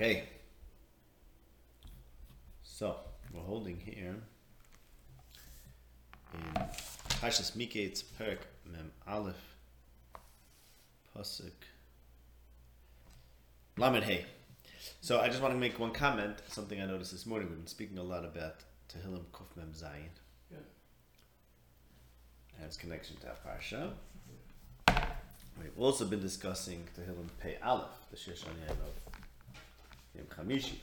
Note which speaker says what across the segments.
Speaker 1: Okay. So we're holding here in Pashas Miketz Perik Mem Aleph Pasuk Lamed Hey. So I just want to make one comment. Something I noticed this morning. We've been speaking a lot about Tehillim Kuf Mem Zayin
Speaker 2: Yeah.
Speaker 1: and its connection to our parsha. We've also been discussing Tehillim Pei Aleph, the Sheshaniah of Yom Chamishi.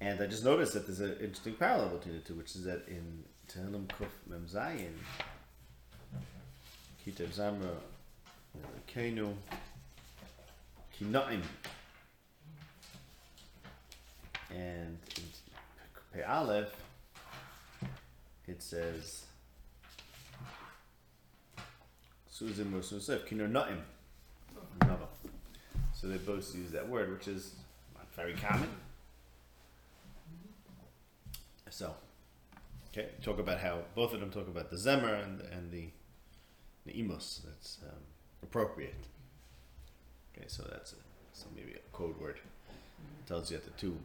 Speaker 1: And I just noticed that there's an interesting parallel between the two, which is that in Tehillim Kuf Mem Zayin, Kitav Zamra, Kenu, Kinaim, and in Pei Aleph, it says, Suzim or Susef, Kinu Naim. Nava. So they both use that word, which is very common. So, okay, talk about how both of them talk about the Zemer and, and the, Imus. That's um, appropriate. Okay, so that's a, so maybe a code word. it tells you that the two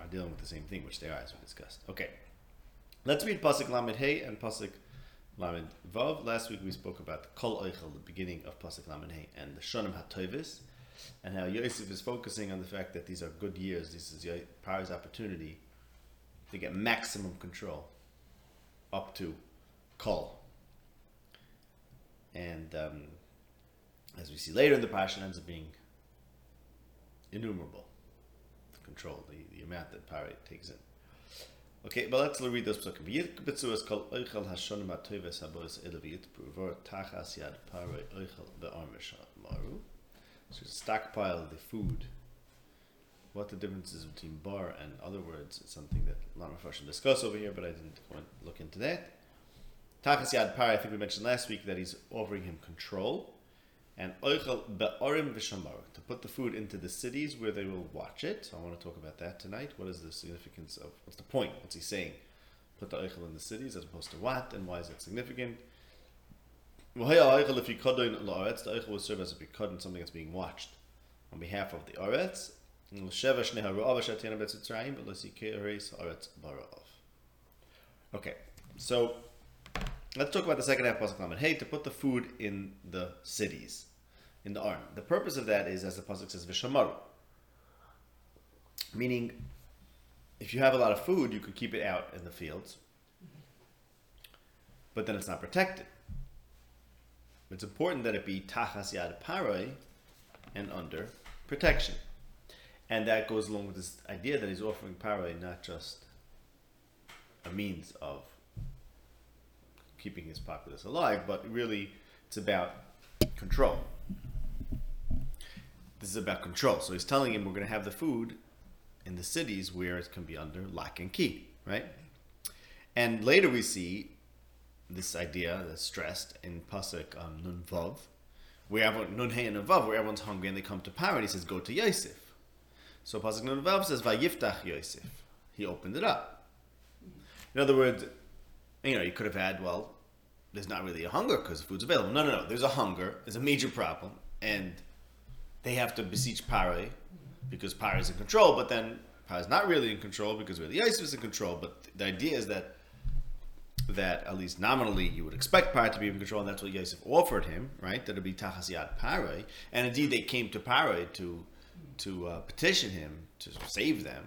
Speaker 1: are dealing with the same thing, which they are, as we discussed. Okay, let's read Pasuk Lamed Hey and Pasuk Lamed Vav. Last week we spoke about the Kol Eichel, the beginning of Pasuk Lamed Hey, and the Shonim HaToivis, and how Yosef is focusing on the fact that these are good years. This is Paro's opportunity to get maximum control up to Kol. And um, as we see later in the Passion, ends up being innumerable. The control, the, the amount that Paro takes in. Okay, but let's read those psukim. V'yitbitzu es kol oichel hashonim ha'toives habos ele v'yitbru v'or tachas yad paro oichel be'armish maru. So stockpile the food. What the difference is between bar and other words is something that Lama Farshim discuss over here, but I didn't want to look into that. Tachas yad paro, I think we mentioned last week that he's offering him control. And oichel be'arim v'shamaru, to put the food into the cities where they will watch it. So I want to talk about that tonight. What is the significance of, what's the point? What's he saying? Put the oichel in the cities as opposed to what, and why is that significant? If you the serve as a something that's being watched on behalf of the bara'av. Okay, so let's talk about the second half of Pasuk Lamed. Hey, to put the food in the cities, in the arm. The purpose of that is, as the Pasuk says, v'shamaru. Meaning, if you have a lot of food, you could keep it out in the fields, but then it's not protected. It's important that it be tachas yad paroi and under protection. And that goes along with this idea that he's offering paroi not just a means of keeping his populace alive, but really it's about control. This is about control. So he's telling him we're going to have the food in the cities where it can be under lock and key, right? And later we see this idea that's stressed in Pasuk um, Nun Vav, where Nun Hey and Nun Vav, where everyone's hungry and they come to power, and he says, go to Yosef. So Pasuk Nun Vav says, Vayiftach Yosef. He opened it up. In other words, you know, you could have had, well, there's not really a hunger because the food's available. No, no, no. There's a hunger. There's a major problem. And they have to beseech Pare because Pare is in control, but then Pare is not really in control because really Yosef is in control. But the idea is that that at least nominally you would expect Pare to be in control, and that's what Yosef offered him, right? That it'd be Tachas Yad. And indeed, they came to Pare to to uh, petition him to save them.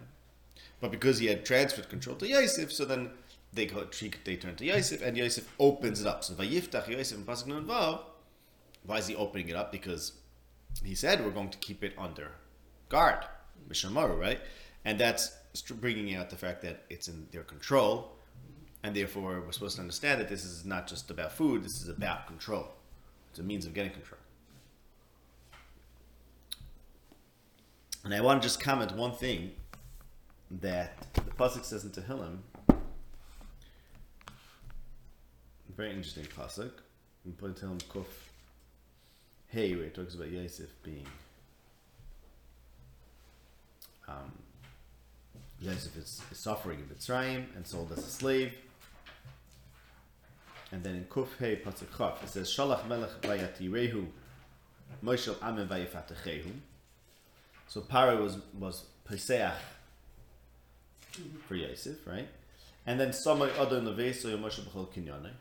Speaker 1: But because he had transferred control to Yosef, so then they go, they turn to Yosef, and Yosef opens it up. So Vayiftach Yosef Vav. Why is he opening it up? Because he said we're going to keep it under guard, Mishamaru, right? And that's bringing out the fact that it's in their control, and therefore we're supposed to understand that this is not just about food. This is about control. It's a means of getting control. And I want to just comment one thing that the pasuk says in Tehillim. Very interesting pasuk. In Tehillim Kuf Hey, where it talks about Yosef being. Um, Yosef is, is suffering in Mitzrayim and sold as a slave. And then in Kuf Hey pasuk Chaf it says Shalach Melech Vayatirehu Moshel Amen Vayifatechehu. So Paro was was Peseach for Yosef, right? And then some other in the Veso Moshe B'chol Kinyane.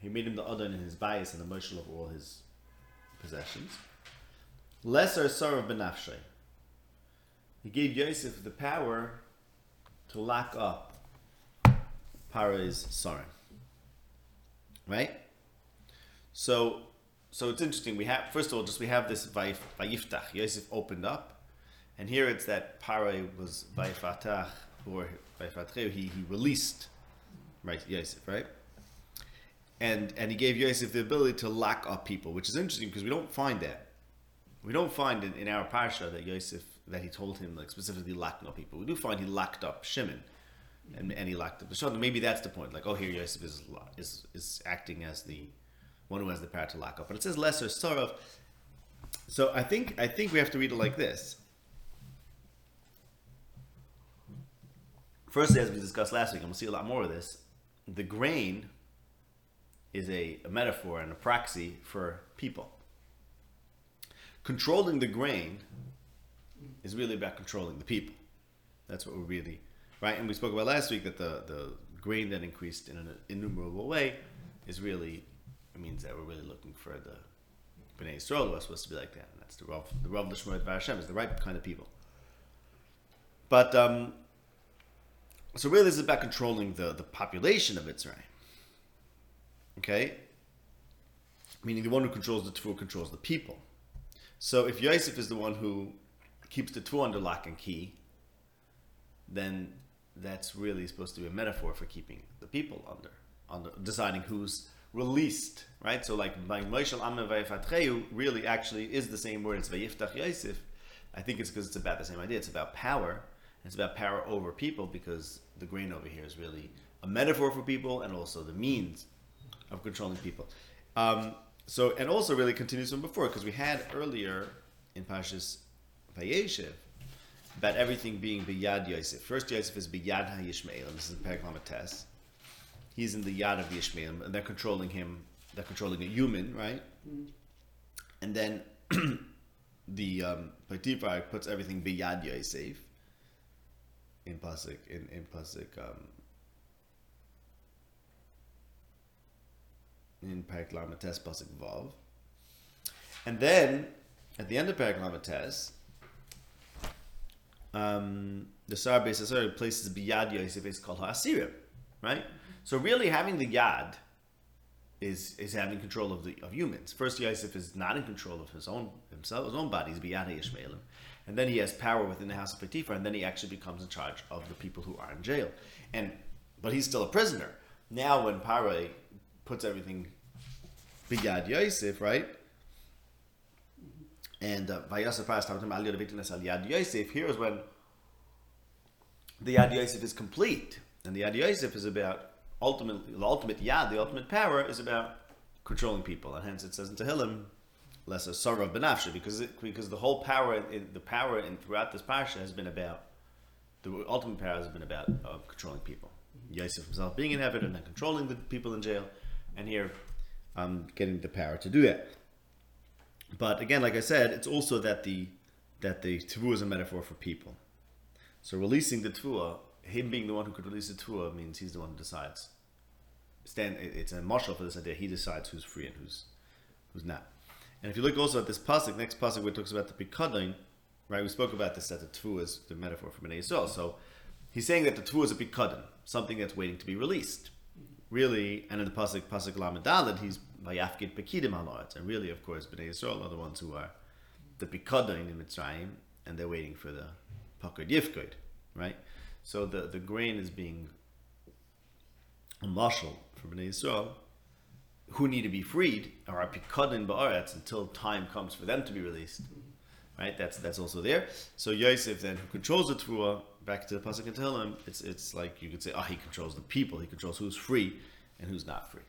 Speaker 1: He made him the other in his bias and the Moshe of all his possessions. Lesser Sarav Benafshay. He gave Yosef the power to lock up Paro's Sarim. Right? So so it's interesting. We have first of all, just we have this Vayiftach. Yosef opened up, and here it's that Paro was Vayifatach or Vayifatreu. He he released, right? Yosef, right? And and he gave Yosef the ability to lock up people, which is interesting because we don't find that. We don't find in, in our parsha that Yosef that he told him like specifically locking up people. We do find he locked up Shimon, and, he locked up the. Maybe that's the point. Like, oh, here Yosef is is is acting as the one who has the power to lock up. But it says lesser sorov. So I think I think we have to read it like this. Firstly, as we discussed last week, and we'll see a lot more of this, the grain is a, a metaphor and a proxy for people. Controlling the grain is really about controlling the people. That's what we're really right. And we spoke about last week that the the grain that increased in an innumerable way is really it means that we're really looking for the Bnei Yisrael are supposed to be like that. And that's the Rav, the Rav Lishmoet Hashem is the right kind of people. But, um, so really this is about controlling the, the population of Israel. Okay? Meaning the one who controls the Tvu controls the people. So if Yosef is the one who keeps the Tvu under lock and key, then that's really supposed to be a metaphor for keeping the people under, under deciding who's released, right? So like Moishel Amen Vayifatcheyu really actually is the same word. It's Vayiftach Yosef. I think it's because it's about the same idea. It's about power. It's about power over people because the grain over here is really a metaphor for people and also the means of controlling people. Um, so and also really continues from before because we had earlier in Pashas Vayeshev about everything being Biyad Yosef. First Yosef is Biyad HaYishmael, and this is Perek Tes he's in the yad of the Ishmael, and they're controlling him. They're controlling a human, right? Mm-hmm. And then the um, puts everything biyad Yosef in pasuk in in pasuk um, in Parak Lamates pasuk vav, and then at the end of Parak Lamates. Um, the Sar Beis places biyad Yosef is called Ha'asirim, right? So really, having the yad is is having control of the of humans. First, Yosef is not in control of his own himself, his own body. He's biyad Yishmaelim, and then he has power within the house of Potiphar, and then he actually becomes in charge of the people who are in jail. And but he's still a prisoner. Now, when Pare puts everything biyad Yosef, right? And uh, Vayasef Yad Yosef. Here is when the Yad Yosef is complete, and the Yad Yosef is about ultimately, the ultimate yad, the ultimate power, is about controlling people, and hence it says in Tehillim, lesser sorrow of benafsha, because it, because the whole power, in, the power in, throughout this parsha has been about the ultimate power has been about uh, controlling people. Yosef himself being in heaven and then controlling the people in jail, and here um, getting the power to do that. But again, like I said, it's also that the that the tevuah is a metaphor for people. So releasing the tevuah him being the one who could release the Torah means he's the one who decides. Stand, it's a marshal for this idea. He decides who's free and who's who's not. And if you look also at this pasuk, next pasuk where it talks about the pikadon, right? We spoke about this that the tvu is the metaphor for Bnei Yisrael. So he's saying that the tvu is a pikadon, something that's waiting to be released. Really, and in the pasuk pasuk lamedalad, he's vayafkid pekidim halaretz, and really, of course, Bnei Yisrael are the ones who are the pikadon in the Mitzrayim, and they're waiting for the pakad yifkod, right? So the, the grain is being a marshal for Bnei Yisrael who need to be freed or are pikadin ba'aretz until time comes for them to be released. Right? That's that's also there. So Yosef then, who controls the Torah, back to the pasuk and Tehillim, it's it's like you could say, oh, he controls the people. He controls who's free and who's not free.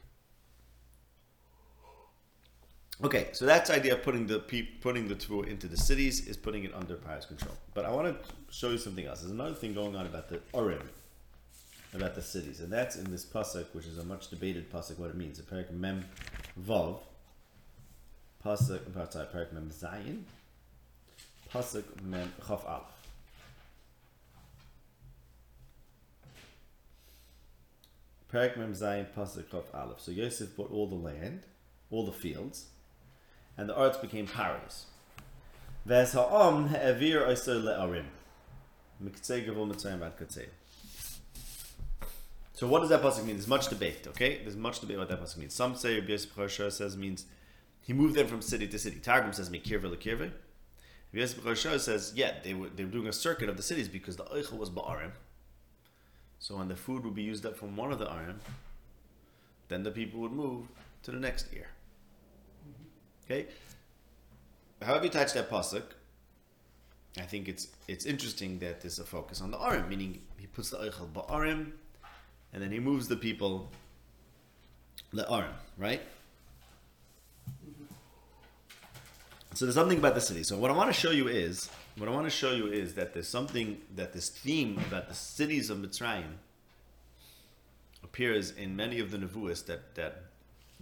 Speaker 1: Okay, so that's the idea of putting the putting the Torah into the cities is putting it under Paro's control. But I want to show you something else. There's another thing going on about the Urim, about the cities, and that's in this pasuk, which is a much debated pasuk. What it means, a parak mem vav, pasuk, sorry, parak mem zayin, Pasuk Mem Chaf Aleph. Perak Mem Zayin Pasuk Chaf Aleph. So Yosef bought all the land, all the fields, and the arts became paris. So what does that pasuk mean? There's much debate. Okay, there's much debate what that pasuk means. Some say Rabbi Yosef says means he moved them from city to city. Targum says mikirve lekirve. Rabbi Yosef says yeah, they were they were doing a circuit of the cities because the oichel was ba'arim. So when the food would be used up from one of the arim, then the people would move to the next year. Okay. However you touch that pasuk, I think it's it's interesting that there's a focus on the arim, meaning he puts the oichel ba'arim and then he moves the people the arm, right? So there's something about the city. So what I want to show you is what I want to show you is that there's something that this theme about the cities of Mitzrayim appears in many of the nevuas that that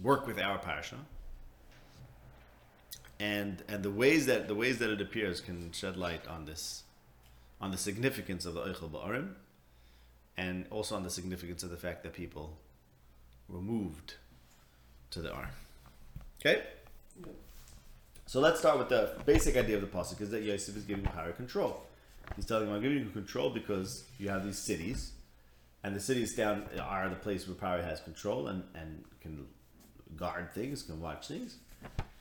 Speaker 1: work with our parsha. And and the ways that the ways that it appears can shed light on this on the significance of the Eichel Ba'arim and also on the significance of the fact that people were moved to the arm. Okay? So let's start with the basic idea of the pasuk is that Yosef is giving power control. He's telling him, "I'm giving you control because you have these cities, and the cities down are the place where power has control and, and can guard things, can watch things,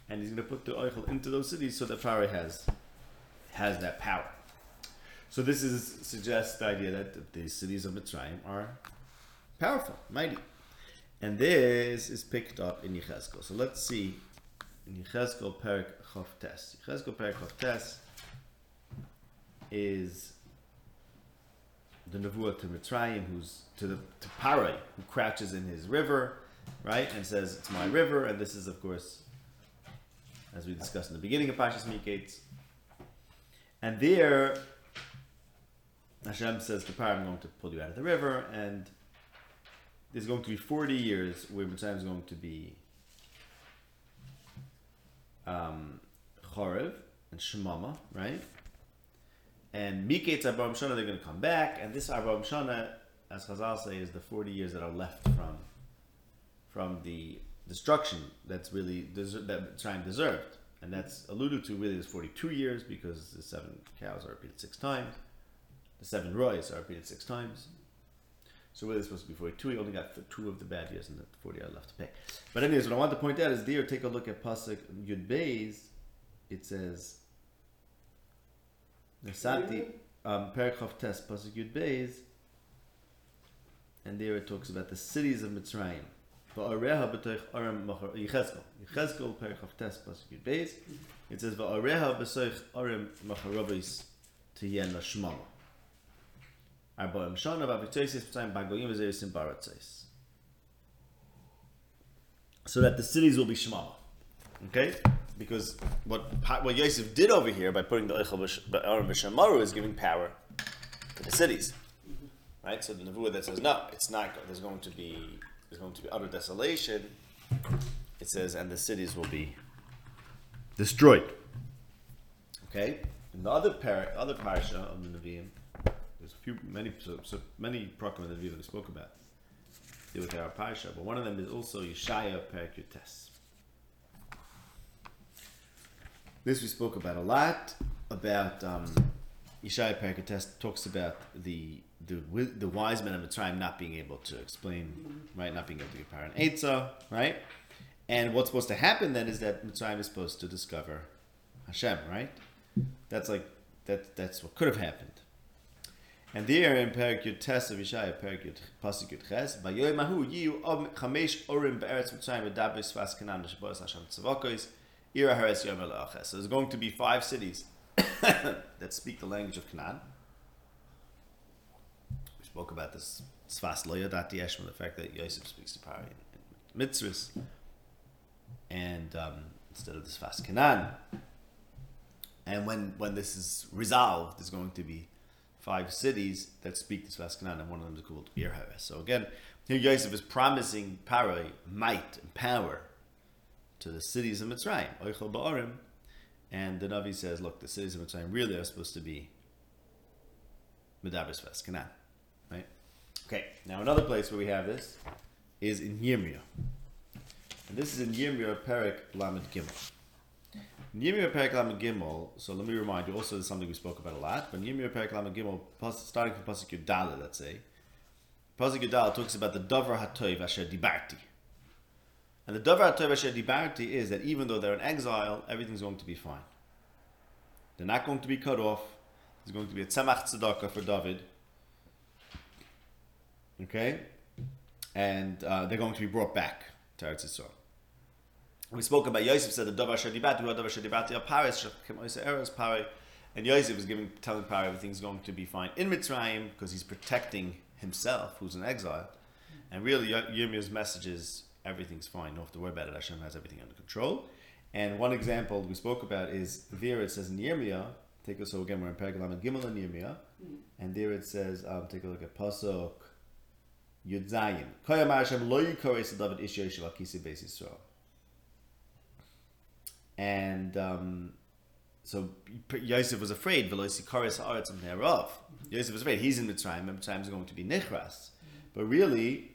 Speaker 1: and he's going to put the oichel into those cities so that power has has that power." So this is suggests the idea that the cities of Mitzrayim are powerful, mighty. And this is picked up in Yechezkel. So let's see in Yechezkel Perik Chavtes. Yechezkel Perik Chavtes is the Nevuah to Mitzrayim, who's to the to Parai, who crouches in his river, right, and says, It's my river, and this is of course as we discussed in the beginning of Pashas Miketz. And there Hashem says to Paro, I'm going to pull you out of the river, and there's going to be 40 years where Mitzrayim is going to be um, Chorev and Shemama, right? And Miketz Arba'im Shana, they're going to come back, and this Arba'im Shana, as Chazal say, is the 40 years that are left from from the destruction that's really deser- that Mitzrayim deserved. And that's alluded to really as 42 years because the seven cows are repeated six times. The seven roys are repeated six times. So really it's supposed to be 42. He only got two of the bad years and the 40 are left to pay. But anyways, what I want to point out is there, take a look at Pasuk Yud Beis. It says, Nasati, um, Perikhov Test, Pasuk Yud Beis. And there it talks about the cities of Mitzrayim. B'toich machar Perikhov Test, Pasuk Beis. It says, Bagoyim. So that the cities will be Shema. Okay? Because what what Yosef did over here by putting the Eichel B'Aram B'Shemaru is giving power to the cities. Right? So the Nevuah that says, no, it's not, there's going to be, there's going to be utter desolation. It says, and the cities will be destroyed. Okay? In the other par- other parasha of the Nevi'im, there's a few, many, so, so many Prakim that we spoke about deal with our parasha, but one of them is also Yeshaya Perikutes. This we spoke about a lot. About um, Yeshaya Perikutes talks about the the the wise men of Mitzrayim not being able to explain, right? Not being able to give power Eitzah, right? And what's supposed to happen then is that Mitzrayim is supposed to discover Hashem, right? That's like that. That's what could have happened. And there in Perik Yud Tes of Yeshaya, Perik Yud Pasuk Yud Ches, Vayoy Mahu Yiyu Om Chamesh Orim Be'eretz Mitzrayim V'Dabes Vas Kanan Shabbos Hashem Tzavokos Ira Haretz Yom Elachas. So there's going to be five cities that speak the language of Canaan. Spoke about this Tzvas Lo Yadat Yeshma, the fact that Yosef speaks to Pari in Mitzvahs, and um, instead of the Tzvas Canaan. And when, when this is resolved, there's going to be five cities that speak this Vascanan, and one of them is called Bir So again, here Yosef is promising Parai might and power to the cities of Mitzrayim, Oichel Ba'arim, And the Navi says, look, the cities of Mitzrayim really are supposed to be Medabris Ves, Canaan. Okay, now another place where we have this is in Yirmiyah. And this is in Yirmiyah Perek Lamed Gimel. Yirmiyah Perek Lamed Gimel, so let me remind you, also something we spoke about a lot, but Yirmiyah Perek Lamed Gimel, starting from Pasuk Yudala, let's say, Pasuk Yudala talks about the Dover HaToiv Asher Dibarti. And the Davar HaToiv Asher Dibarti is that even though they're in exile, everything's going to be fine. They're not going to be cut off. There's going to be a Tzemach Tzedakah for David. Okay? And uh, they're going to be brought back to Eretz Yisrael. We spoke about Yosef said the Davar Shadibati, Davar Shadibati Paris, Eretz Pari, and Yosef is giving, telling Pari everything's going to be fine in Mitzrayim because he's protecting himself, who's in exile. And really, Yirmiyah's message is everything's fine, don't have to worry about it. Hashem has everything under control. And one example we spoke about is there it says in Yirmiyah, take a so again we're in Paragram and Gimel in Yirmiyah, mm. and there it says, um, take a look at Pasuk Yud Zayin. Koyam Hashem lo yikores David Isha Yishav Akisi Beis Yisrael. And um, so Yosef was afraid, Veloisi Koris Haaretz thereof. Yosef was afraid, he's in Mitzrayim, and Mitzrayim is going to be Nichras. But really,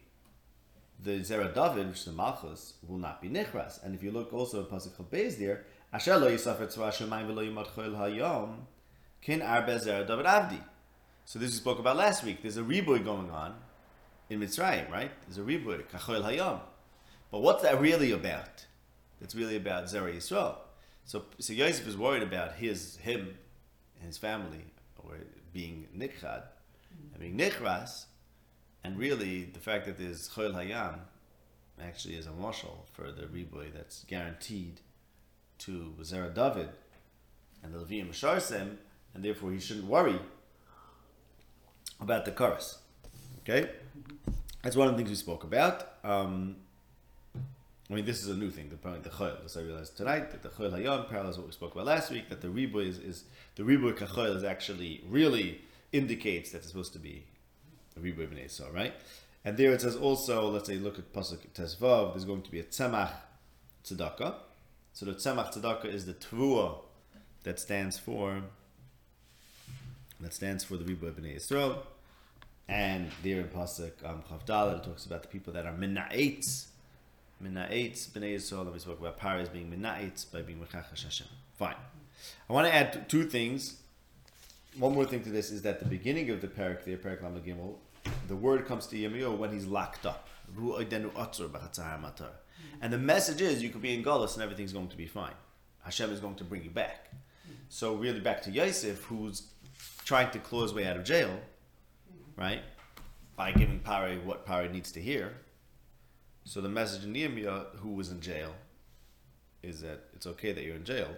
Speaker 1: the Zera David, which is the Malchus, will not be Nichras. And if you look also at Pasuk Chabez there, Asher lo yisafer tzva shemayim v'lo yimad chol hayom, kin arbe Zera David Avdi. So this we spoke about last week. There's a riboy going on in Mitzrayim, right? There's a riboy, kachol hayom. But what's that really about? It's really about Zera Yisrael. So, so Yosef is worried about his, him, and his family, or being nichad, and being nichras, and really, the fact that there's Chol Hayam actually is a marshal for the riboy that's guaranteed to Zera David and the Levium Sharsem, and therefore he shouldn't worry about the chorus. Okay? That's one of the things we spoke about. Um, I mean, this is a new thing, the the chayil. As I realized tonight, that the chayil hayam parallels what we spoke about last week. That the riboy is, is the riboy kachayil is actually really indicates that it's supposed to be a Ribu Esau, right? And there it says also, let's say, look at Pasuk Tezvav, there's going to be a Tzemach Tzedakah. So the Tzemach Tzedakah is the Tvua that stands for that stands for the Ribu Ibn Yisrael. And there in Pasuk um, Chavdal, it talks about the people that are Mina'etz. Mina'etz, Bnei Yisrael, we spoke about Paris being Mina'etz by being Mechachash Hashem. Fine. I want to add two things one more thing to this is that the beginning of the parak, the parak Lam Gimel, the word comes to Yirmiyahu when he's locked up. And the message is you could be in Golis and everything's going to be fine. Hashem is going to bring you back. So really back to Yosef, who's trying to claw his way out of jail, right? By giving Pari what Pari needs to hear. So the message in Nehemiah, who was in jail, is that it's okay that you're in jail.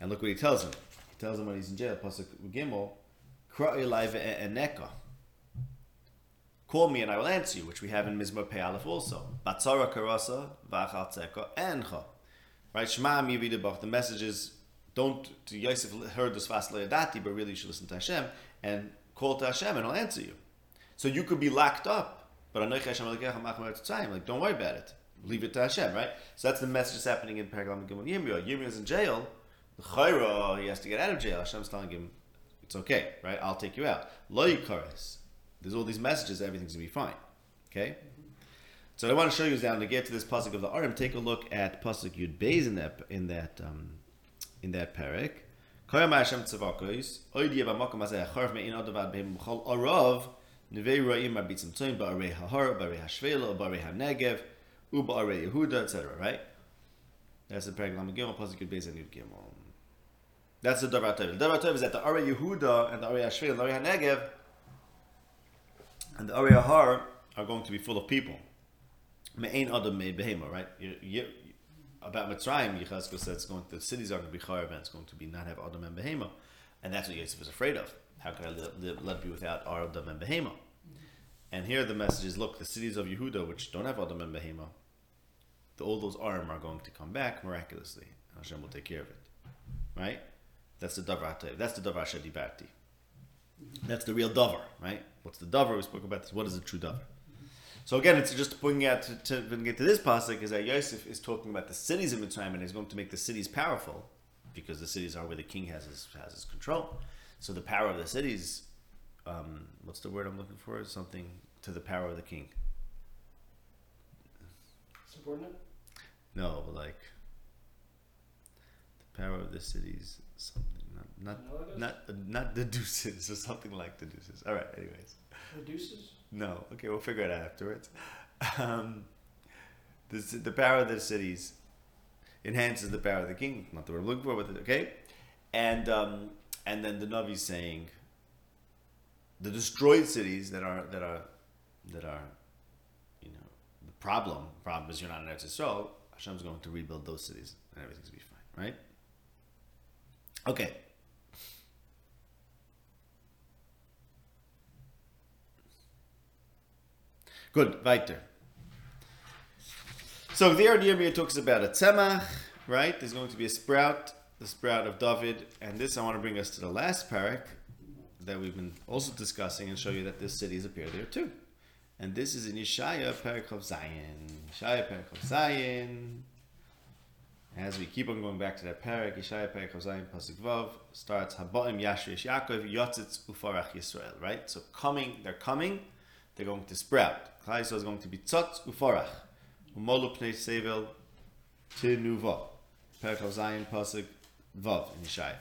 Speaker 1: And look what he tells him He tells him when he's in jail, Pasuk Gimel, eneka. Call me and I will answer you, which we have in Mizmor Pei also. Batzara karasa v'achal tzeka encha. Right? Shema mi The message is, don't, Yosef heard this fast le'adati, but really you should listen to Hashem and call to Hashem and I'll answer you. So you could be locked up, but like, don't worry about it. Leave it to Hashem, right? So that's the message that's happening in Pergalam Gimel Yirmiyah. Yirmiyah is in jail, the chayra, he has to get out of jail. Hashem's telling him, it's okay, right? I'll take you out. Lo yikaris. There's all these messages, everything's going to be fine. Okay? So I want to show you is down to get to this pasuk of the Arim. Take a look at pasuk Yud Beis in that in that um, in that parak. Koyam Hashem tzavakos oidi b'makom hazeh acharv mein adavad b'hem b'chol arav nevei ro'im abitzim tzoyim ba'arei hahar ba'arei hashvela ba'arei hanegev u'ba'arei Yehuda etc. Right? That's the parak Lam Gimel pasuk Yud Beis and Yud Gimel. That's the Davar Tov. The Davar Tov is that the Ari Yehuda and the Ari Ashvil and the Ari HaNegev and the Ari Har are going to be full of people. Me'ain Adam Me Behema, right? You, you, about Mitzrayim, Yechazkel says going the cities are going to be Chayr and it's going to be not have Adam and Behema. And that's what Yosef is afraid of. How can I live, let, let be without Adam and Behema? And here the message is look, the cities of Yehuda, which don't have Adam and Behema, the, all those arm are going to come back miraculously. Hashem will take care of it. Right? That's the davar That's the davar shadibarti. That's the real davar, right? What's the davar? We spoke about this. What is the true davar? So again, it's just pointing out to, to, to get to this pasuk is that Yosef is talking about the cities of Mitzrayim and he's going to make the cities powerful. because the cities are where the king has his has his control. So the power of the cities, um, what's the word I'm looking for? Something to the power of the king.
Speaker 2: Subordinate?
Speaker 1: No, but like the power of the cities, something not not not not the deuces or something like the deuces. All right. Anyways,
Speaker 2: The deuces?
Speaker 1: No. Okay, we'll figure it out afterwards. Um, the the power of the cities enhances the power of the king. Not the word I'm looking for, but okay. And um, and then the Navi saying the destroyed cities that are that are that are you know the problem problem is you're not in Eretz Yisrael. Hashem's going to rebuild those cities and everything's gonna be fine, right? Okay. Good, weiter. So there, Nehemiah talks about a tzemach, right? There's going to be a sprout, the sprout of David, and this I want to bring us to the last parak that we've been also discussing and show you that this cities appear there too. And this is in Yeshaya, parak Kaf Zayin. Yeshaya, parak Kaf Zayin. As we keep on going back to that parak, Yeshaya, parak Kaf Zayin, pasuk vav starts Habaim Yashrish Yaakov Yotzitz Ufarach Yisrael. Right. So coming, they're coming. They're going to sprout. Yisrael is going to be tzotz ufarach. Umolu pnei sevel tinuva. Kaf Zayin, pasuk vav in Yeshaya.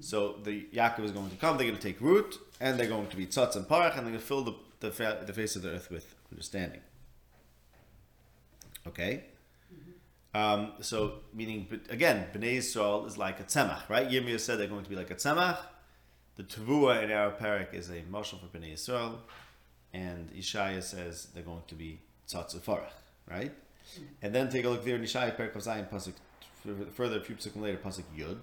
Speaker 1: So the Yaakov is going to come. They're going to take root, and they're going to be tzotz and parach, and they're going to fill the the, fa- the face of the earth with understanding. Okay. Um, so, meaning but again, Bnei Yisrael is like a tzemach, right? Yirmiyah said they're going to be like a tzemach. The Tavua in our parak is a moshel for Bnei Yisrael, and Ishaya says they're going to be tzatz ufarach, right? And then take a look there in Ishaya Zion pasuk further a few psukim later pasuk Yud,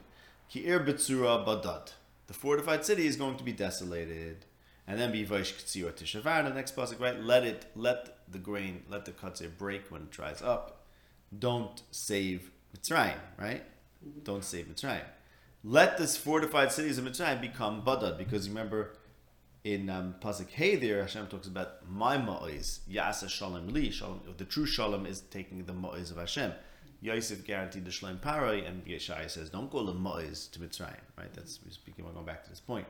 Speaker 1: Ki'ir er Betsura Badad. The fortified city is going to be desolated. And then be Vaish Tishavar, the next pasuk, right? Let it, let the grain, let the katzir break when it dries up. Don't save Mitzrayim, right? Don't save Mitzrayim. Let this fortified cities of Mitzrayim become Badad, because remember in um, pasuk Hey there, Hashem talks about my ma'ois, Yasa Shalom Li. Shalom, the true Shalom is taking the ma'ois of Hashem. Yosef guaranteed the Shalom Paroi, and Yeshaya says, don't call the ma'ois to Mitzrayim, right? That's we're speaking. We're going back to this point.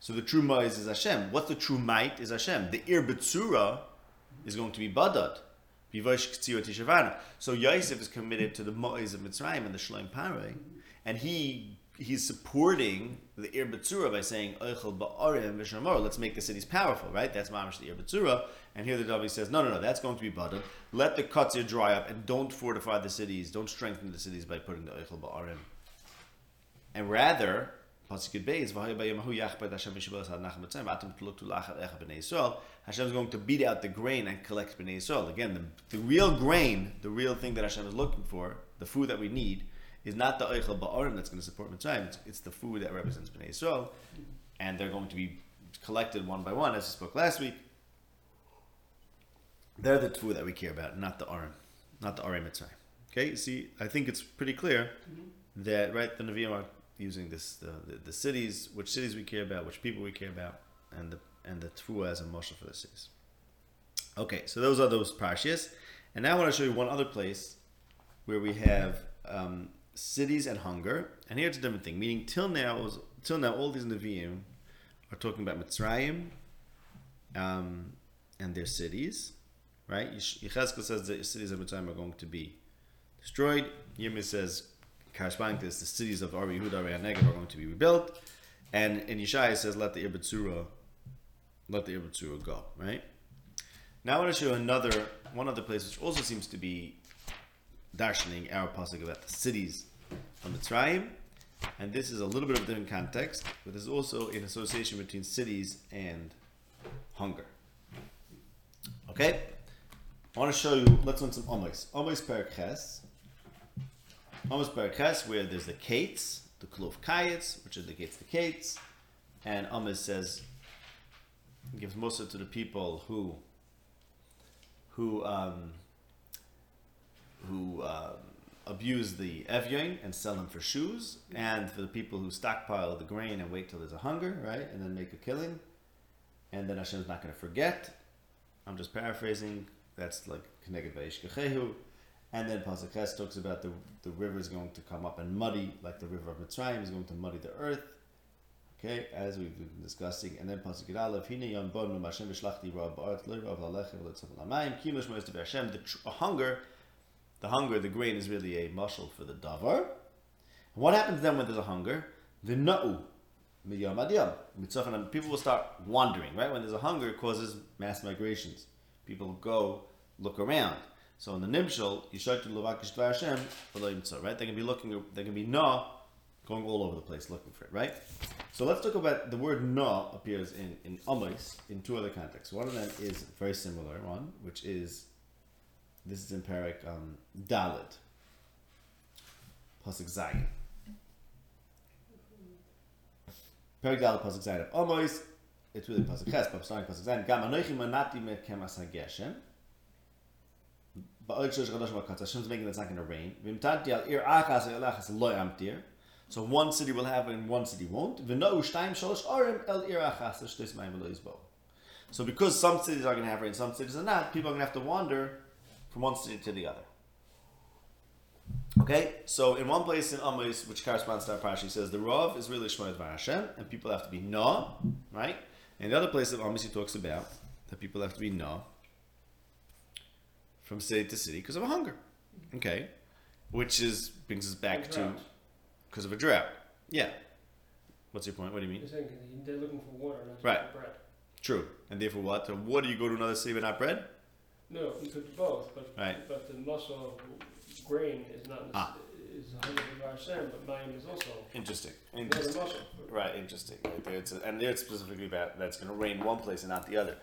Speaker 1: So the true ma'ois is Hashem. What's the true might is Hashem. The Ir Betsura is going to be Badad. So Yosef is committed to the ma'ois of Mitzrayim and the Shalom Paroi, and he he's supporting the Ir Betsura by saying. Let's make the cities powerful, right? That's mamish the Ir Betsura. And here the Davi says, no, no, no, that's going to be Badad. Let the Katzir dry up and don't fortify the cities. Don't strengthen the cities by putting the Eichel Ba'arim. And rather, Beis, Hashem is going to beat out the grain and collect Bnei Yisrael. Again, the, the real grain, the real thing that Hashem is looking for, the food that we need, is not the Eichel Ba'arim that's going to support Mitzrayim. It's, it's the food that represents Bnei Yisrael. And they're going to be collected one by one, as we spoke last week. They're the food that we care about, not the Arim, not the Arim Mitzrayim. Okay, you see, I think it's pretty clear that, right, the Nevi'im are using this, the, the, the cities, which cities we care about, which people we care about, and the and the Tfuah as a moshel for the cities. Okay, so those are those parshias. And now I want to show you one other place where we have um, cities and hunger. And here it's a different thing. Meaning, till now, till now, all these Nevi'im are talking about Mitzrayim um, and their cities, right? Yechezkel says the cities of Mitzrayim are going to be destroyed. Yirmiyah says, corresponding to this, the cities of Ari Yehuda, Ari Negev are going to be rebuilt. And in Yeshaya says, let the Ibetsura, let the Ibetsura go, right? Now I want to show another, one other place which also seems to be darshaning our pasuk about the cities of Mitzrayim. And this is a little bit of a different context, but there's also an association between cities and hunger. Okay? I want to show you, let's learn some Omois. Omois Perches. Omois Perches, where there's the Kates, the Klov Kayets, which indicates the Kates. And Omois says, gives Musa to the people who who um, who um, abuse the Evyon and sell them for shoes, and for the people who stockpile the grain and wait till there's a hunger, right, and then make a killing, and then Hashem's not going to forget. I'm just paraphrasing. That's like connected Keneged Vayishkechehu, And then Pasuk Ches talks about the, the river is going to come up and muddy, like the river of Mitzrayim is going to muddy the earth. Okay, as we've been discussing. And then Pasuk Aleph, Hine Yom Bon Mem Hashem V'shlachti Ra Ba'aret Lo Rav Lalechem V'Letzavon Lamayim Ki Mishmo Hashem. The hunger, the hunger, the grain is really a mushal for the davar. What happens then when there's a hunger? The na'u. People will start wandering, right? When there's a hunger, it causes mass migrations. People go look around. So in the Nimshal, Yishaytu Levakish Dvar Hashem, right? They can be looking, they can be na, going all over the place looking for it, right? So let's talk about the word na appears in, in Amos in two other contexts. One of them is very similar one, which is, this is in Parak um, Dalit, Pasuk Zayin. Parak Dalit, Pasuk Zayin of it's really Pasuk Ches, but starting Pasuk Zayin, Gam Anochi Manati Met Kemas HaGeshem, Ba'od Shosh Chadosh Makatz, Hashem's making it's not going to rain. Al ir achas elachas lo yamtir. So one city will have and one city won't. V'no shtayim shalosh arim el ir achas shtes mayim v'lo yizbo. So because some cities are going to have rain, some cities are not, people are going to have to wander from one city to the other. Okay, so in one place in Amos, which corresponds to our parasha, he says the Rav is really Shmoyed Hashem, and people have to be Na, right? And the other place of Amos he talks about that people have to be Na from city to city because of a hunger. Okay, which is brings us back to because of a drought. Yeah. What's your point? What do you mean?
Speaker 2: Saying they're looking for water, not
Speaker 1: Right.
Speaker 2: bread.
Speaker 1: True. And therefore, what? So what do you go to another city but not bread?
Speaker 2: No, you could do both, but
Speaker 1: Right.
Speaker 2: but the muscle grain is not
Speaker 1: Ah.
Speaker 2: is a hundred Hashem, but mine is also
Speaker 1: Interesting. Interesting.
Speaker 2: muscle.
Speaker 1: Right. Interesting. Right there, it's and there it's specifically about that's going to rain one place and not the other.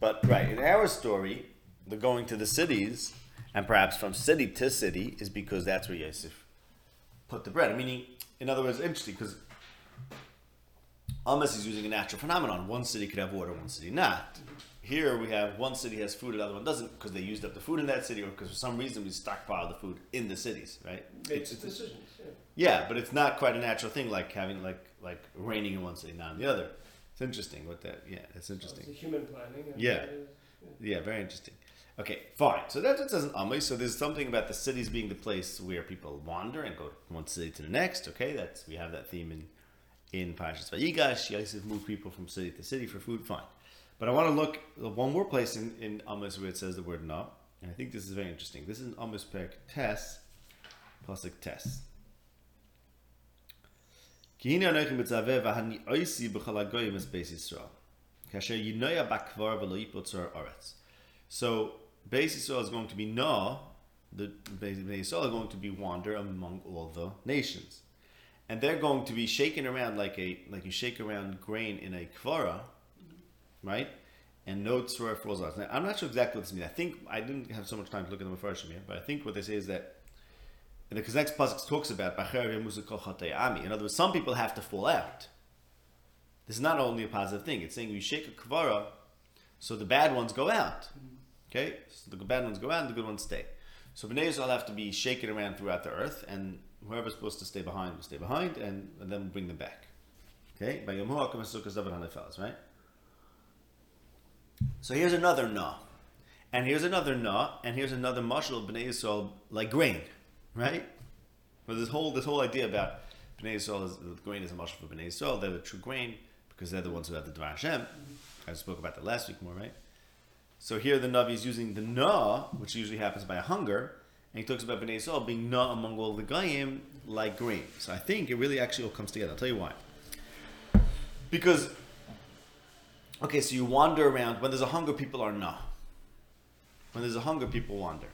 Speaker 1: But right in our story, the going to the cities and perhaps from city to city is because that's where Yosef put the bread. Meaning, in other words, interesting because Amos is using a natural phenomenon. One city could have water, one city not. Here we have one city has food, another one doesn't because they used up the food in that city, or because for some reason we stockpile the food in the cities, right?
Speaker 2: Makes
Speaker 1: It's-
Speaker 2: decisions. Yeah.
Speaker 1: yeah, but it's not quite a natural thing like having like like raining in one city, not in the other. It's interesting what that. Yeah, it's
Speaker 2: So
Speaker 1: interesting.
Speaker 2: it's a human planning.
Speaker 1: Yeah.
Speaker 2: that is-
Speaker 1: Yeah, very interesting. Okay, fine. So that's it says in Amos. So there's something about the cities being the place where people wander and go from one city to the next. Okay, that's we have that theme in in Parashas Vayigash. Yosef moved people from city to city for food. Fine, but I want to look one more place in, in Amos where it says the word na, and I think this is very interesting. This is an Amos Perk Tes, Pasuk Tes. So Beis Yisrael is going to be na, the Beis Yisrael are going to be wander among all the nations, and they're going to be shaken around like a like you shake around grain in a kvara right? And no tzor falls out. Now, I'm not sure exactly what this means. I think I didn't have so much time to look at the Mepharshim here, but I think what they say is that and the next pasuk talks about. In other words, some people have to fall out. This is not only a positive thing. It's saying you shake a kvara, so the bad ones go out. Okay, so the bad ones go out, and the good ones stay. So Bnei Yisrael have to be shaken around throughout the earth, and whoever's supposed to stay behind will stay behind, and, and then bring them back. Okay, by Yom Sukkot right? So here's another na, and here's another na, and here's another mashal of Bnei Yisrael like grain, right? But this whole this whole idea about Bnei Yisrael is the grain is a mashal for Bnei Yisrael. They're the true grain because they're the ones who have the Dvar Hashem. I spoke about that last week more, right? So here the Navi is using the na, which usually happens by hunger, and he talks about Bnei Yisrael being na among all the Goyim like grain. So I think it really actually all comes together. I'll tell you why. Because, okay, so you wander around. When there's a hunger, people are na. When there's a hunger, people wander.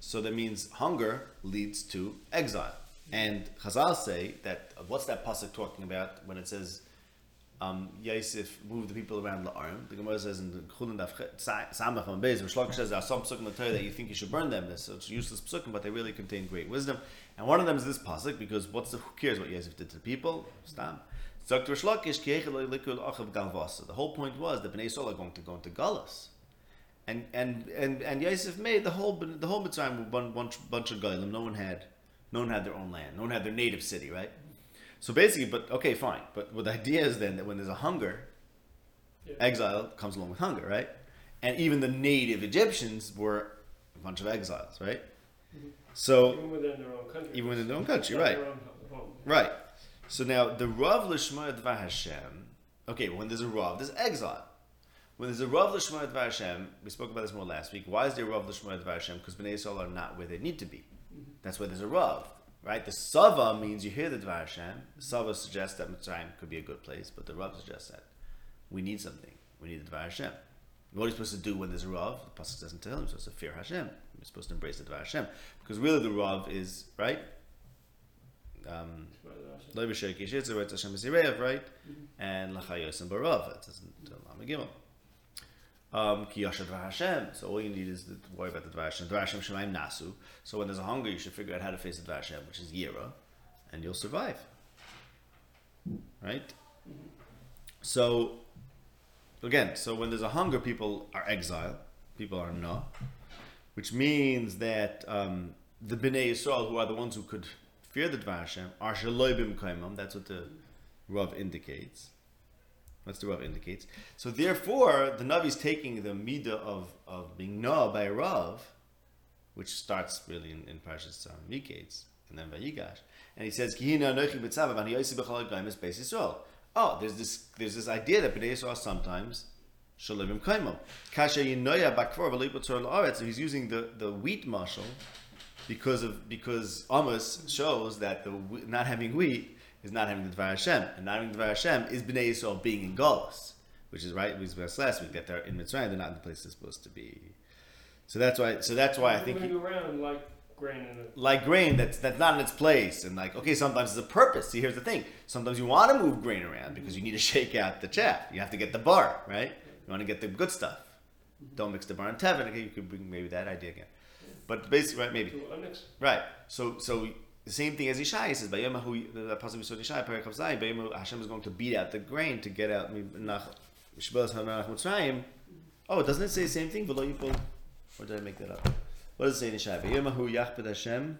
Speaker 1: So that means hunger leads to exile. And Chazal say that, what's that pasuk talking about when it says, um, Yosef moved the people around La'arim. The Gemara says in the Chulin Daf Samach on Beis, Shlokish says there are some psukim in the Torah that you think you should burn them. They're such useless psukim, but they really contain great wisdom. And one of them is this pasuk because what's the, who cares what Yosef did to the people? Stam. Dr. Shlokish, The whole point was that Bnei Yisrael are going to go into Galus. And and and and Yosef made the whole the whole Mitzrayim one bunch, bunch of Goyim. No one had no one had their own land. No one had their native city, right? So basically, but okay, fine. But what the idea is then that when there's a hunger,
Speaker 2: Yeah.
Speaker 1: exile comes along with hunger, right? And even the native Egyptians were a bunch of exiles, right? Mm-hmm. So
Speaker 2: Even within their own country.
Speaker 1: even within their own country, right?
Speaker 2: own.
Speaker 1: Right. So now the Rav Lishma Dvar Hashem. Okay, when there's a Rav, there's exile. When there's a Rav Lishma Dvar Hashem, we spoke about this more last week. Why is there a Rav Lishma Dvar Hashem? Because Bnei Yisrael are not where they need to be. That's why there's a Rav. Right? The Sava means you hear the Dvar Hashem. Sava suggests that Mitzrayim could be a good place, but the Rav suggests that we need something. We need the Dvar Hashem. What are you supposed to do when there's a Rav? The Pasuk doesn't tell him. You're supposed to fear Hashem. You're supposed to embrace the Dvar Hashem. Because really the Rav is, right? Um,
Speaker 2: It's.
Speaker 1: Lo b'shek yishitzu, right? Hashem Yisireyev, right? And l'chayos and barav. It doesn't tell Lama Gimel. Um, ki yasha dvar Hashem. So all you need is to worry about the dvar Hashem. Dvar Hashem shemayim nasu. So when there's a hunger, you should figure out how to face the dvar Hashem, which is yira, and you'll survive. Right? So, again, so when there's a hunger, people are exile. People are no. Which means that um, the Bnei Yisrael, who are the ones who could fear the Dvar Hashem, are shaloi b'mkaimam. That's what the Rav indicates. That's the Rav indicates. So therefore, the Navi is taking the midah of, of being no by Rav, which starts really in, in Parshas um, Miketz, and then Vayigash, and he says, "Kihina anochi b'tzavav ani yosi b'chol gaimis beis Yisrael." Oh, there's this there's this idea that Bnei Yisrael sometimes shalom kaimam. Kasha yinoya bakfor v'leipotzor la'aretz. So he's using the, the wheat mashal because of because Amos shows that the not having wheat is not having the Dvar Hashem, and not having the Dvar Hashem is Bnei Yisrael being in Galus, which is right. We discussed last week that they're in Mitzrayim, they're not in the place they're supposed to be. So that's why. So that's why I think. he-
Speaker 2: around like grain
Speaker 1: like grain that's that's not in its place and like okay sometimes it's a purpose see here's the thing sometimes you want to move grain around because you need to shake out the chaff you have to get the bar right you want to get the good stuff don't mix the bar and tevin okay you could bring maybe that idea again but basically right maybe
Speaker 2: to a mix.
Speaker 1: right so so the same thing as Ishai says by Bayamahu the saw in Ishai Perek Kaf Zayin Bayamahu Hashem is going to beat out the grain to get out nach Shbaz Hanach Mitzrayim oh doesn't it say the same thing yipol or did I make that up what does it say in Ishai? V'yemahu yachbed Hashem.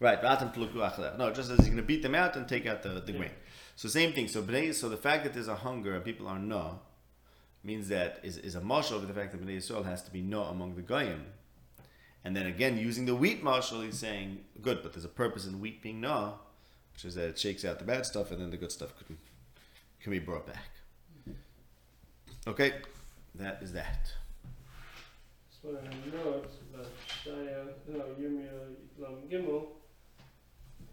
Speaker 1: Right, v'atem tluku achalech. No, it just says he's going to beat them out and take out the, the grain. So same thing. So so the fact that there's a hunger and people are no, means that is, is a mashal over the fact that bnei Yisrael has to be no among the goyim. And then again, using the wheat mashal, he's saying good, but there's a purpose in wheat being no, which is that it shakes out the bad stuff, and then the good stuff can can be brought back. Okay, that is that.
Speaker 2: So